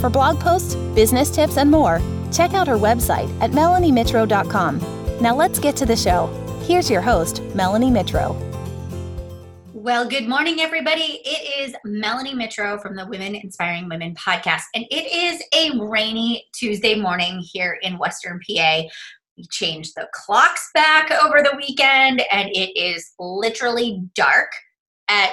For blog posts, business tips, and more, check out her website at melaniemitro.com. Now let's get to the show. Here's your host, Melanie Mitro. Well, good morning, everybody. It is Melanie Mitro from the Women Inspiring Women podcast, and it is a rainy Tuesday morning here in Western PA. We changed the clocks back over the weekend, and it is literally dark at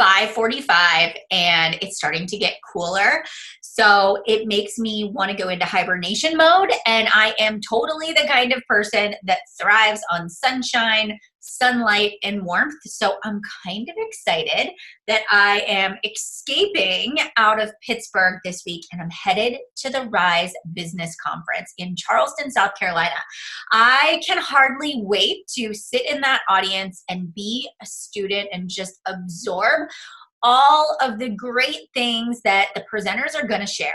5:45 and it's starting to get cooler. So it makes me want to go into hibernation mode and I am totally the kind of person that thrives on sunshine, sunlight and warmth. So I'm kind of excited that I am escaping out of Pittsburgh this week and I'm headed to the Rise Business Conference in Charleston, South Carolina. I can hardly wait to sit in that audience and be a student and just absorb all of the great things that the presenters are going to share.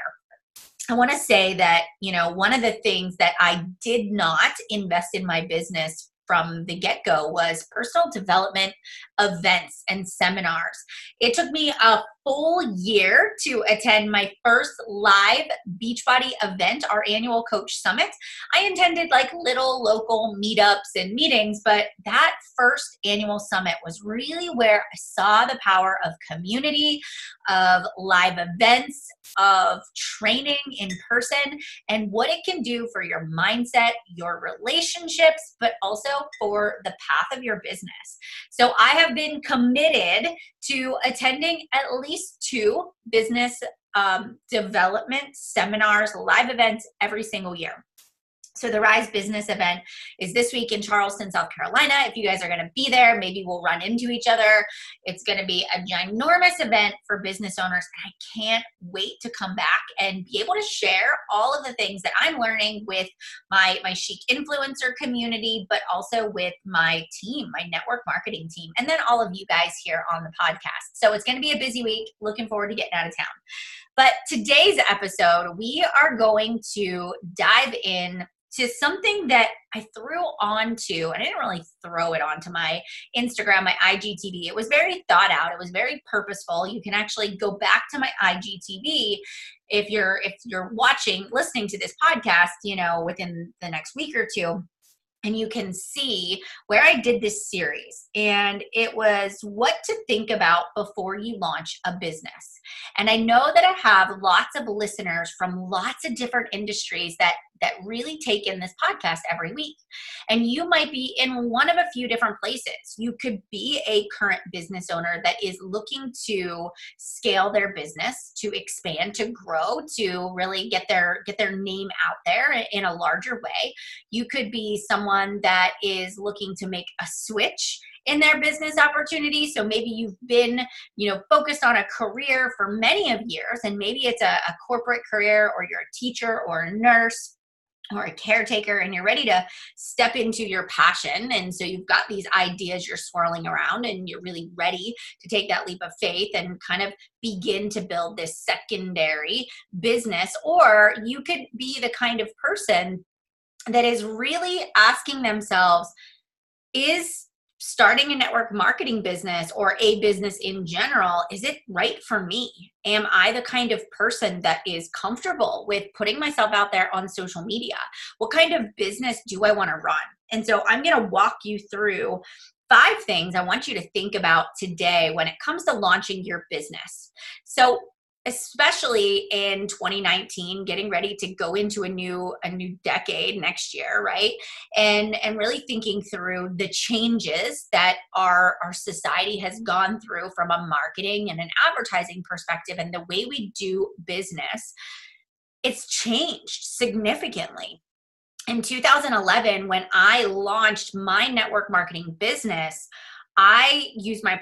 I want to say that, you know, one of the things that I did not invest in my business from the get go was personal development events and seminars. It took me a full year to attend my first live Beachbody event, our annual coach summit. I intended like little local meetups and meetings, but that first annual summit was really where I saw the power of community, of live events, of training in person, and what it can do for your mindset, your relationships, but also for the path of your business. So I have been committed to attending at least two business um, development seminars, live events every single year. So the Rise Business event is this week in Charleston, South Carolina. If you guys are going to be there, maybe we'll run into each other. It's going to be a ginormous event for business owners. And I can't wait to come back and be able to share all of the things that I'm learning with my my chic influencer community, but also with my team, my network marketing team, and then all of you guys here on the podcast. So it's going to be a busy week. Looking forward to getting out of town. But today's episode, we are going to dive in to something that I threw onto, and I didn't really throw it onto my Instagram, my IGTV. It was very thought out. It was very purposeful. You can actually go back to my IGTV if you're if you're watching, listening to this podcast, you know, within the next week or two and you can see where I did this series. And it was what to think about before you launch a business. And I know that I have lots of listeners from lots of different industries that that really take in this podcast every week. And you might be in one of a few different places. You could be a current business owner that is looking to scale their business, to expand, to grow, to really get their get their name out there in a larger way. You could be someone that is looking to make a switch in their business opportunity. So maybe you've been, you know, focused on a career for many of years, and maybe it's a, a corporate career, or you're a teacher or a nurse or a caretaker and you're ready to step into your passion. And so you've got these ideas you're swirling around and you're really ready to take that leap of faith and kind of begin to build this secondary business. Or you could be the kind of person that is really asking themselves is starting a network marketing business or a business in general, is it right for me? Am I the kind of person that is comfortable with putting myself out there on social media? What kind of business do I want to run? And so I'm going to walk you through five things I want you to think about today when it comes to launching your business. So, especially in 2019 getting ready to go into a new a new decade next year right? And and really thinking through the changes that our our society has gone through from a marketing and an advertising perspective and the way we do business it's changed significantly. In 2011 when i launched my network marketing business i used my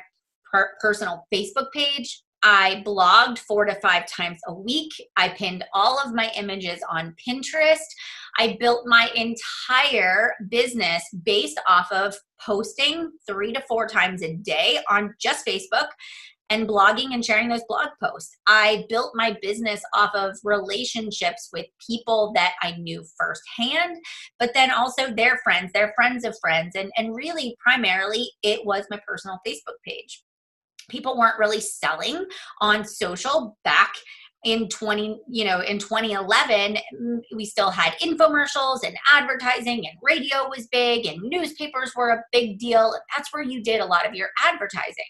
personal Facebook page, I blogged four to five times a week. I pinned all of my images on Pinterest. I built my entire business based off of posting three to four times a day on just Facebook and blogging and sharing those blog posts. I built my business off of relationships with people that I knew firsthand, but then also their friends, their friends of friends. And, and really, primarily, it was my personal Facebook page. People weren't really selling on social back in 20 you know in 2011 mm, we still had infomercials and advertising and radio was big and newspapers were a big deal that's where you did a lot of your advertising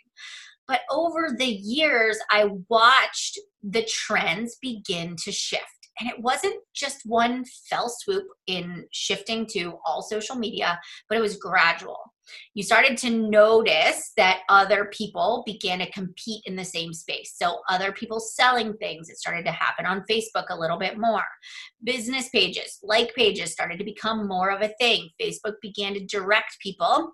but over the years, I watched the trends begin to shift. And it wasn't just one fell swoop in shifting to all social media, but it was gradual. You started to notice that other people began to compete in the same space. So, other people selling things, it started to happen on Facebook a little bit more. Business pages, like pages, started to become more of a thing. Facebook began to direct people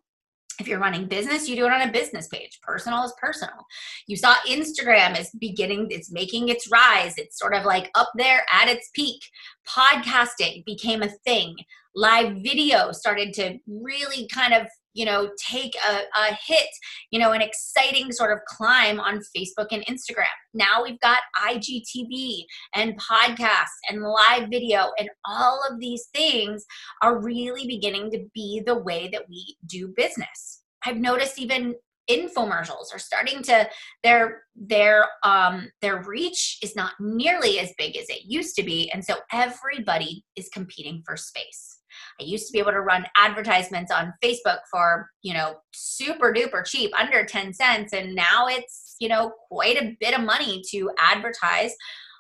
if you're running business you do it on a business page personal is personal you saw instagram is beginning it's making its rise it's sort of like up there at its peak podcasting became a thing live video started to really kind of you know take a, a hit you know an exciting sort of climb on facebook and instagram. Now we've got igtv and podcasts and live video and all of these things are really beginning to be the way that we do business. I've noticed even infomercials are starting to their their um their reach is not nearly as big as it used to be and so everybody is competing for space I used to be able to run advertisements on Facebook for, you know, super duper cheap, under 10 cents. And now it's, you know, quite a bit of money to advertise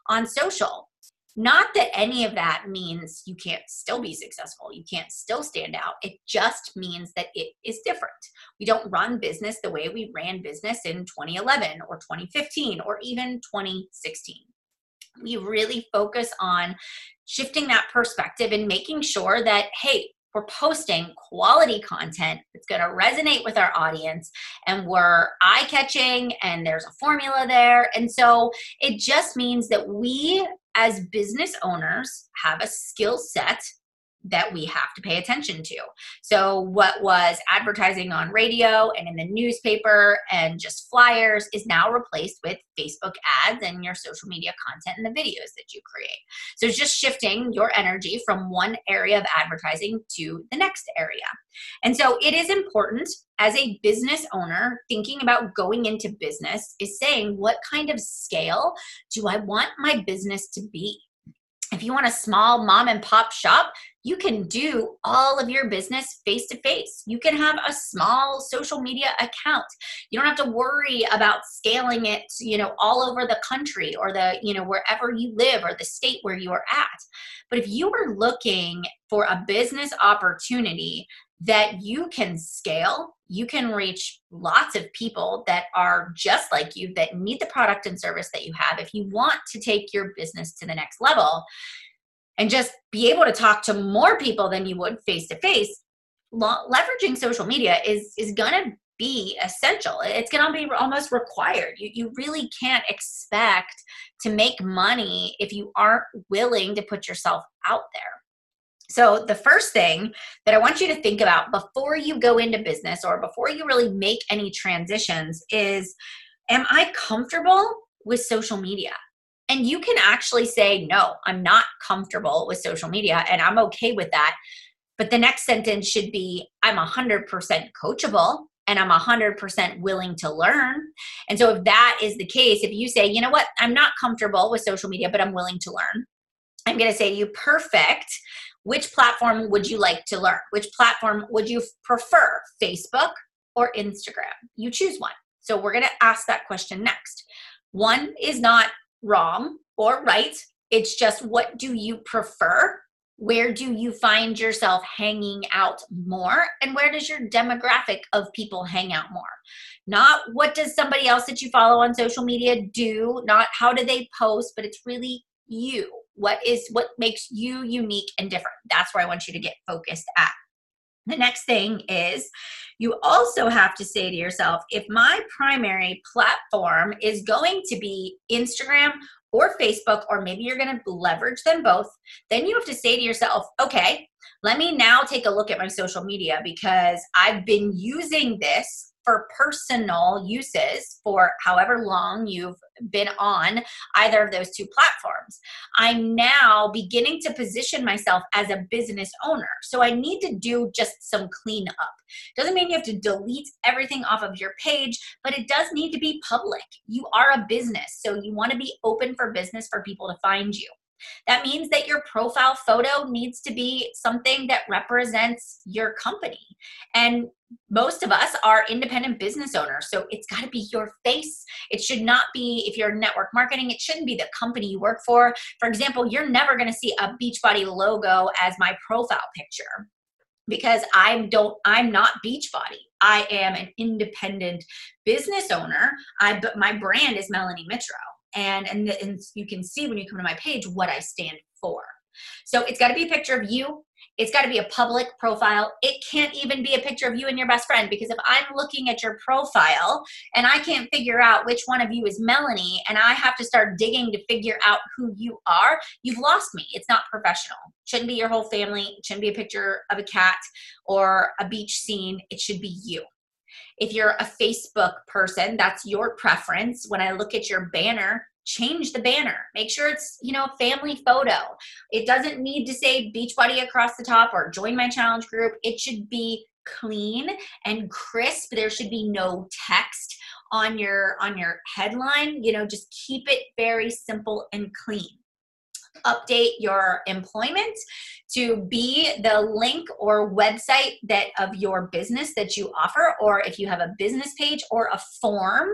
on social. Not that any of that means you can't still be successful, you can't still stand out. It just means that it is different. We don't run business the way we ran business in 2011 or 2015 or even 2016 we really focus on shifting that perspective and making sure that, hey, we're posting quality content that's going to resonate with our audience and we're eye catching and there's a formula there. And so it just means that we, as business owners, have a skill set that we have to pay attention to. So, what was advertising on radio and in the newspaper and just flyers is now replaced with Facebook ads and your social media content and the videos that you create. So, it's just shifting your energy from one area of advertising to the next area. And so, it is important as a business owner thinking about going into business is saying, what kind of scale do I want my business to be? If you want a small mom and pop shop, you can do all of your business face to face. You can have a small social media account. You don't have to worry about scaling it, you know, all over the country or the, you know, wherever you live or the state where you are at. But if you are looking for a business opportunity that you can scale, you can reach lots of people that are just like you that need the product and service that you have. If you want to take your business to the next level, and just be able to talk to more people than you would face to face leveraging social media is is going to be essential. It's going to be almost required. You, you really can't expect to make money if you aren't willing to put yourself out there. So, the first thing that I want you to think about before you go into business or before you really make any transitions is Am I comfortable with social media? And you can actually say, no, I'm not comfortable with social media and I'm okay with that. But the next sentence should be, I'm 100% coachable and I'm 100% willing to learn. And so, if that is the case, if you say, you know what, I'm not comfortable with social media, but I'm willing to learn, I'm going to say to you, perfect. Which platform would you like to learn? Which platform would you prefer, Facebook or Instagram? You choose one. So, we're going to ask that question next. One is not wrong or right. It's just what do you prefer? Where do you find yourself hanging out more? And where does your demographic of people hang out more? Not what does somebody else that you follow on social media do, not how do they post, but it's really you. What is what makes you unique and different? That's where I want you to get focused at. The next thing is you also have to say to yourself if my primary platform is going to be Instagram or Facebook, or maybe you're going to leverage them both, then you have to say to yourself, okay, let me now take a look at my social media because I've been using this for personal uses for however long you've been on either of those two platforms. I'm now beginning to position myself as a business owner. So I need to do just some cleanup. Doesn't mean you have to delete everything off of your page, but it does need to be public. You are a business, so you want to be open for business for people to find you. That means that your profile photo needs to be something that represents your company. And most of us are independent business owners. So it's got to be your face. It should not be, if you're network marketing, it shouldn't be the company you work for. For example, you're never going to see a Beachbody logo as my profile picture because I don't, I'm not Beachbody. I am an independent business owner. I, but my brand is Melanie Mitro and, and, and you can see when you come to my page what I stand for. So it's got to be a picture of you. It's got to be a public profile. It can't even be a picture of you and your best friend because if I'm looking at your profile and I can't figure out which one of you is Melanie and I have to start digging to figure out who you are, you've lost me. It's not professional. Shouldn't be your whole family. Shouldn't be a picture of a cat or a beach scene. It should be you. If you're a Facebook person, that's your preference. When I look at your banner, change the banner. Make sure it's you know a family photo. It doesn't need to say beachbody across the top or join my challenge group. It should be clean and crisp. There should be no text on your on your headline. You know just keep it very simple and clean update your employment to be the link or website that of your business that you offer or if you have a business page or a form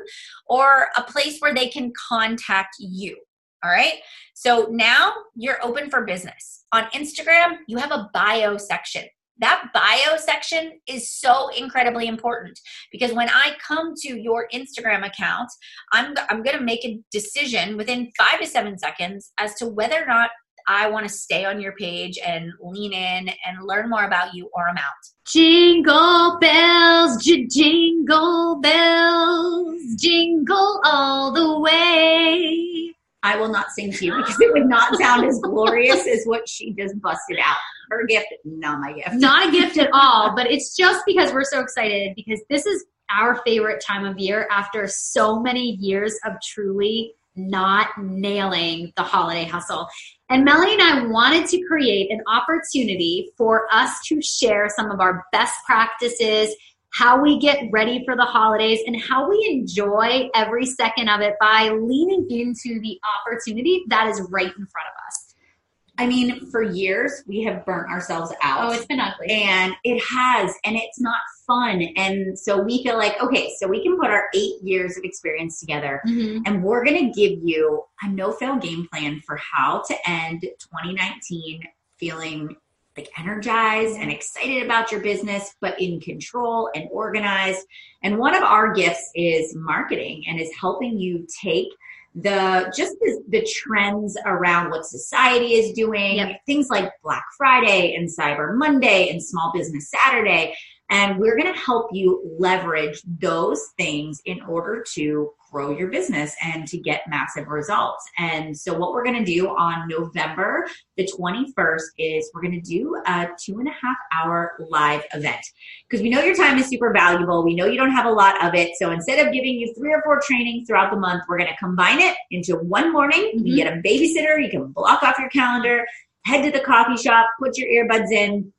or a place where they can contact you all right? So now you're open for business. On instagram you have a bio section that bio section is so incredibly important because when I come to your Instagram account, I'm, I'm going to make a decision within five to seven seconds as to whether or not I want to stay on your page and lean in and learn more about you or I'm out. Jingle bells, j- jingle bells, jingle all the way. I will not sing to you because it would not sound as glorious as what she just busted out. Her gift, not my gift. Not a gift at all, but it's just because we're so excited because this is our favorite time of year after so many years of truly not nailing the holiday hustle. And Melanie and I wanted to create an opportunity for us to share some of our best practices how we get ready for the holidays, and how we enjoy every second of it by leaning into the opportunity that is right in front of us. I mean, for years we have burnt ourselves out. Oh, it's been ugly. And it has, and it's not fun. And so we feel like, okay, so we can put our eight years of experience together mm-hmm. and we're going to give you a no fail game plan for how to end 2019 feeling like energized and excited about your business, but in control and organized. And one of our gifts is marketing and is helping you take the just the, the trends around what society is doing, yep. things like Black Friday and Cyber Monday and Small Business Saturday. And we're going to help you leverage those things in order to grow your business and to get massive results. And so, what we're going to do on November the 21st is we're going to do a two and a half hour live event because we know your time is super valuable. We know you don't have a lot of it. So, instead of giving you three or four trainings throughout the month, we're going to combine it into one morning. Mm-hmm. You get a babysitter, you can block off your calendar, head to the coffee shop, put your earbuds in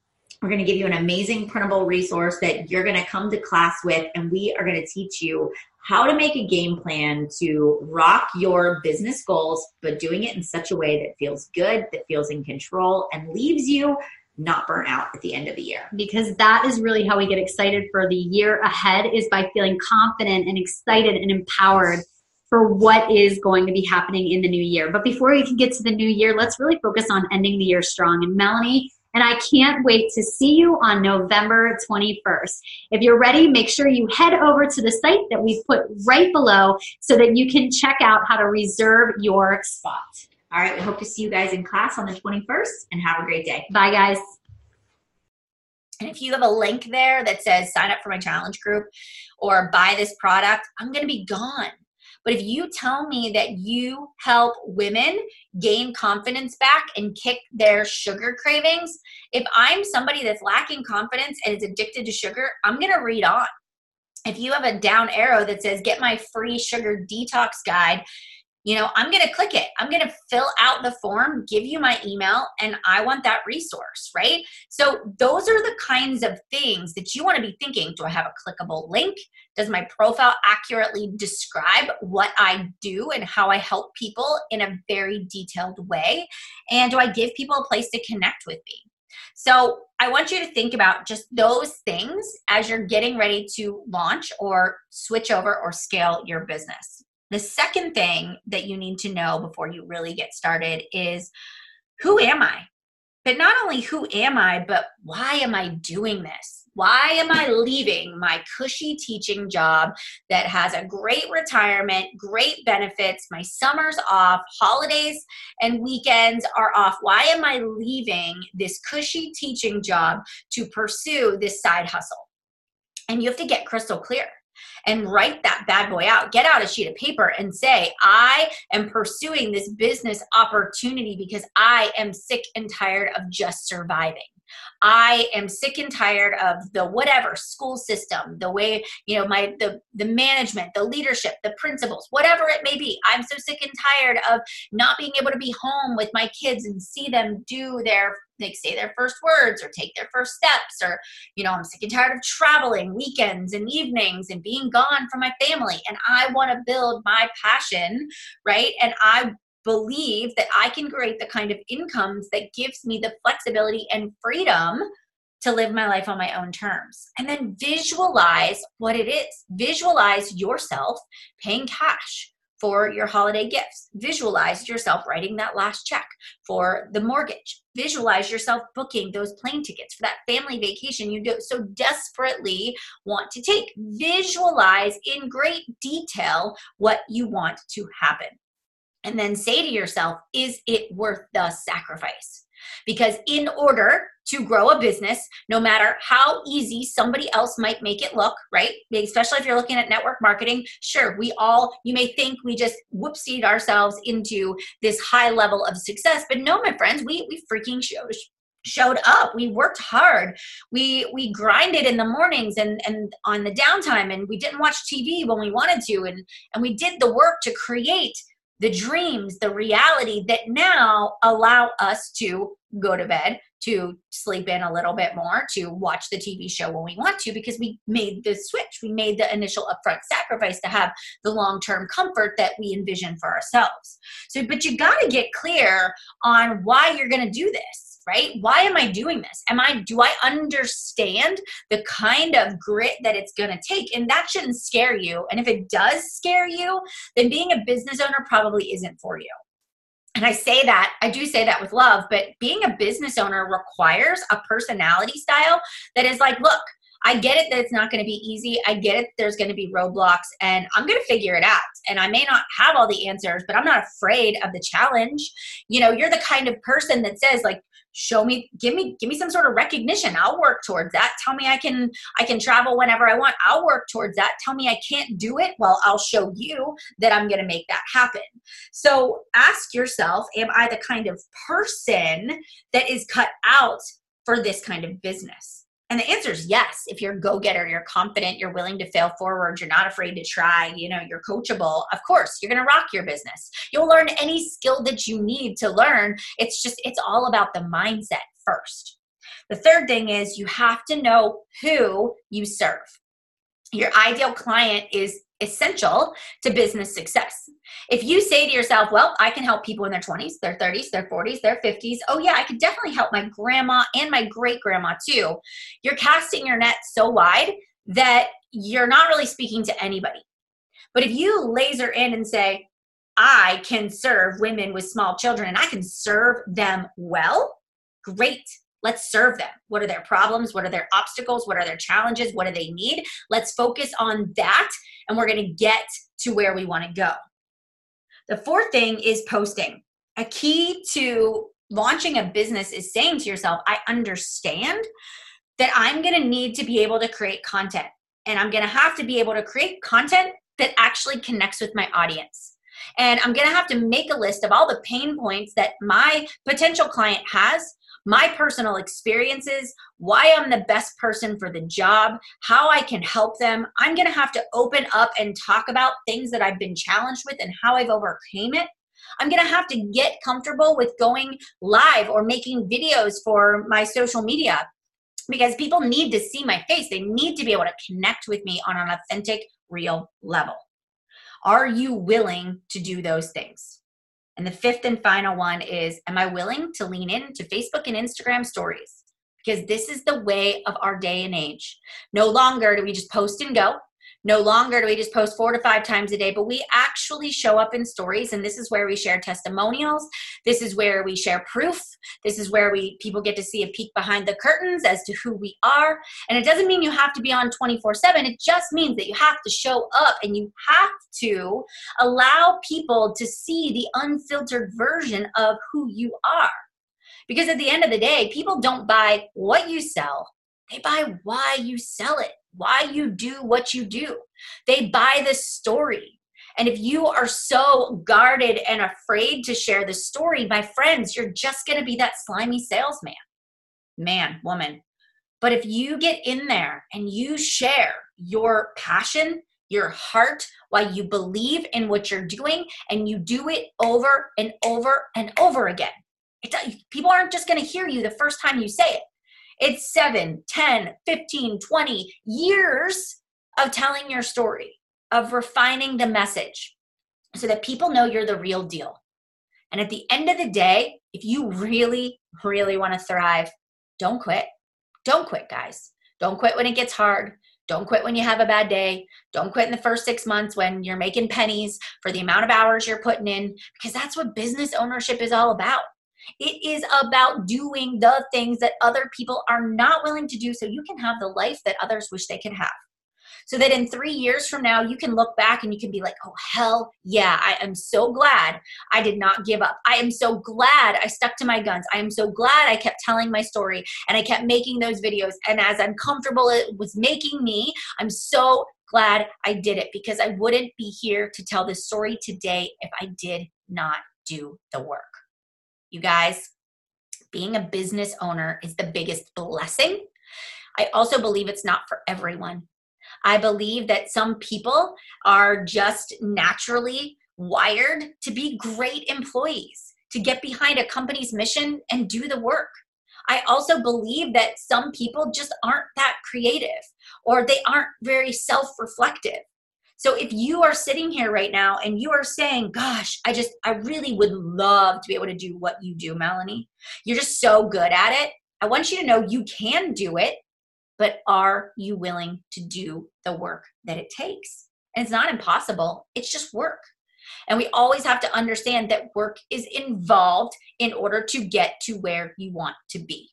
we're going to give you an amazing printable resource that you're going to come to class with, and we are going to teach you how to make a game plan to rock your business goals, but doing it in such a way that feels good, that feels in control, and leaves you not burnt out at the end of the year. Because that is really how we get excited for the year ahead is by feeling confident and excited and empowered for what is going to be happening in the new year. But before we can get to the new year, let's really focus on ending the year strong. And Melanie, and I can't wait to see you on November 21st. If you're ready, make sure you head over to the site that we've put right below so that you can check out how to reserve your spot. All right, we hope to see you guys in class on the 21st and have a great day. Bye, guys. And if you have a link there that says sign up for my challenge group or buy this product, I'm going to be gone. But if you tell me that you help women gain confidence back and kick their sugar cravings, if I'm somebody that's lacking confidence and is addicted to sugar, I'm going to read on. If you have a down arrow that says, get my free sugar detox guide, you know, I'm going to click it. I'm going to fill out the form, give you my email, and I want that resource, right? So, those are the kinds of things that you want to be thinking. Do I have a clickable link? Does my profile accurately describe what I do and how I help people in a very detailed way? And do I give people a place to connect with me? So, I want you to think about just those things as you're getting ready to launch or switch over or scale your business. The second thing that you need to know before you really get started is who am I? But not only who am I, but why am I doing this? Why am I leaving my cushy teaching job that has a great retirement, great benefits, my summer's off, holidays and weekends are off? Why am I leaving this cushy teaching job to pursue this side hustle? And you have to get crystal clear and write that bad boy out. Get out a sheet of paper and say, I am pursuing this business opportunity because I am sick and tired of just surviving. I am sick and tired of the whatever school system, the way, you know, my the the management, the leadership, the principals, whatever it may be. I'm so sick and tired of not being able to be home with my kids and see them do their like say their first words or take their first steps or you know i'm sick and tired of traveling weekends and evenings and being gone from my family and i want to build my passion right and i believe that I can create the kind of incomes that gives me the flexibility and freedom to live my life on my own terms. And then visualize what it is. Visualize yourself paying cash for your holiday gifts. Visualize yourself writing that last check for the mortgage. Visualize yourself booking those plane tickets for that family vacation you so desperately want to take. Visualize in great detail what you want to happen and then say to yourself, is it worth the sacrifice? Because in order to grow a business, no matter how easy somebody else might make it look, right? Especially if you're looking at network marketing, sure, we all, you may think we just whoopsied ourselves into this high level of success, but no, my friends, we, we freaking showed, showed up we worked hard we we grinded in the mornings and and on the downtime and we didn't watch tv when we wanted to and and we did the work to create the dreams, the reality that now allow us to go to bed, to sleep in a little bit more, to watch the TV show when we want to, because we made the switch. We made the initial upfront sacrifice to have the long term comfort that we envision for ourselves. So, but you got to get clear on why you're going to do this right? Why am I doing this? Am I do I understand the kind of grit that it's going to take? And that shouldn't scare you. And if it does scare you, then being a business owner probably isn't for you. And I say that, I do say that with love, but being a business owner requires a personality style that is like, look, I get it that it's not going to be easy. I get it there's going to be roadblocks and I'm going to figure it out. And I may not have all the answers, but I'm not afraid of the challenge. You know, you're the kind of person that says like show me give me give me some sort of recognition. I'll work towards that. Tell me i can i can travel whenever i want. I'll work towards that. Tell me i can't do it. Well i'll show you that i'm going to make that happen. So ask yourself am i the kind of person that is cut out for this kind of business and the answer is yes. If you're a go getter, you're confident, you're willing to fail forward, you're not afraid to try, you know, you're coachable, of course, you're going to rock your business. You'll learn any skill that you need to learn. It's just, it's all about the mindset first. The third thing is you have to know who you serve. Your ideal client is essential to business success. If you say to yourself, well, I can help people in their 20s, their 30s, their 40s, their 50s. Oh, yeah, I could definitely help my grandma and my great grandma too. You're casting your net so wide that you're not really speaking to anybody. But if you laser in and say, I can serve women with small children and I can serve them well, great. Let's serve them. What are their problems? What are their obstacles? What are their challenges? What do they need? Let's focus on that and we're going to get to where we want to go. The fourth thing is posting. A key to launching a business is saying to yourself, I understand that I'm going to need to be able to create content. And I'm going to have to be able to create content that actually connects with my audience. And I'm going to have to make a list of all the pain points that my potential client has, my personal experiences, why I'm the best person for the job, how I can help them. I'm going to have to open up and talk about things that I've been challenged with and how I've overcame it. I'm going to have to get comfortable with going live or making videos for my social media because people need to see my face. They need to be able to connect with me on an authentic, real level. Are you willing to do those things? And the fifth and final one is Am I willing to lean into Facebook and Instagram stories? Because this is the way of our day and age. No longer do we just post and go. No longer do we just post four to five times a day, but we actually show up in stories. And this is where we share testimonials. This is where we share proof. This is where we people get to see a peek behind the curtains as to who we are. And it doesn't mean you have to be on 24 7. It just means that you have to show up and you have to allow people to see the unfiltered version of who you are. Because at the end of the day, people don't buy what you sell, they buy why you sell it why you do what you do. They buy the story. And if you are so guarded and afraid to share the story, my friends, you're just going to be that slimy salesman, man, woman. But if you get in there and you share your passion, your heart, why you believe in what you're doing, and you do it over and over and over again, people aren't just going to hear you the first time you say it. It's 7, 10, 15, 20 years of telling your story, of refining the message so that people know you're the real deal. And at the end of the day, if you really, really want to thrive, don't quit. Don't quit, guys. Don't quit when it gets hard. Don't quit when you have a bad day. Don't quit in the first six months when you're making pennies for the amount of hours you're putting in, because that's what business ownership is all about. It is about doing the things that other people are not willing to do so you can have the life that others wish they could have. So that in three years from now, you can look back and you can be like, oh, hell yeah, I am so glad I did not give up. I am so glad I stuck to my guns. I am so glad I kept telling my story and I kept making those videos. And as uncomfortable it was making me, I'm so glad I did it because I wouldn't be here to tell this story today if I did not do the work. You guys, being a business owner is the biggest blessing. I also believe it's not for everyone. I believe that some people are just naturally wired to be great employees, to get behind a company's mission and do the work. I also believe that some people just aren't that creative or they aren't very self reflective. So if you are sitting here right now and you are saying, gosh, I just, I really would love to be able to do what you do, Melanie. You're just so good at it. I want you to know you can do it, but are you willing to do the work that it takes? And it's not impossible, it's just work. And we always have to understand that work is involved in order to get to where you want to be.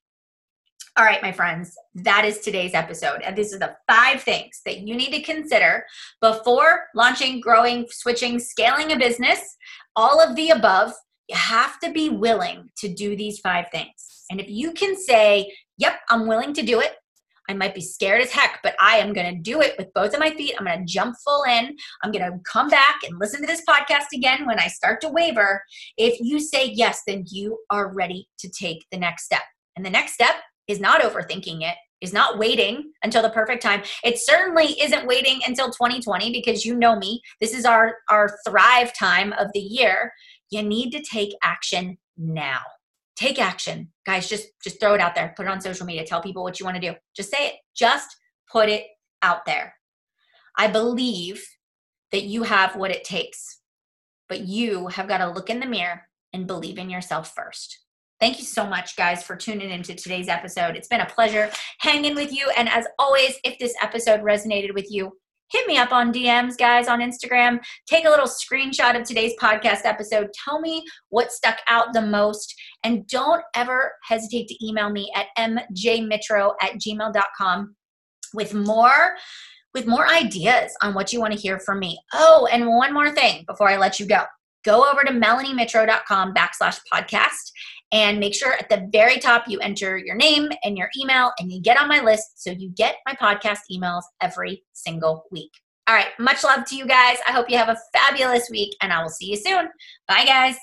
All right, my friends, that is today's episode. And these are the five things that you need to consider before launching, growing, switching, scaling a business. All of the above, you have to be willing to do these five things. And if you can say, Yep, I'm willing to do it. I might be scared as heck, but I am going to do it with both of my feet. I'm going to jump full in. I'm going to come back and listen to this podcast again when I start to waver. If you say yes, then you are ready to take the next step. And the next step is not overthinking it, is not waiting until the perfect time. It certainly isn't waiting until 2020 because you know me. This is our our thrive time of the year. You need to take action now. Take action. Guys, just just throw it out there. Put it on social media. Tell people what you want to do. Just say it. Just put it out there. I believe that you have what it takes. But you have got to look in the mirror and believe in yourself first. Thank you so much, guys, for tuning into today's episode. It's been a pleasure hanging with you. And as always, if this episode resonated with you, hit me up on DMs, guys, on Instagram. Take a little screenshot of today's podcast episode. Tell me what stuck out the most. And don't ever hesitate to email me at mjmitro at gmail.com with more with more ideas on what you want to hear from me. Oh, and one more thing before I let you go. go over to melaniemitro.com backslash podcast and make sure at the very top you enter your name and your email and you get on my list so you get my podcast emails every single week. All right, much love to you guys. I hope you have a fabulous week and I will see you soon. Bye, guys.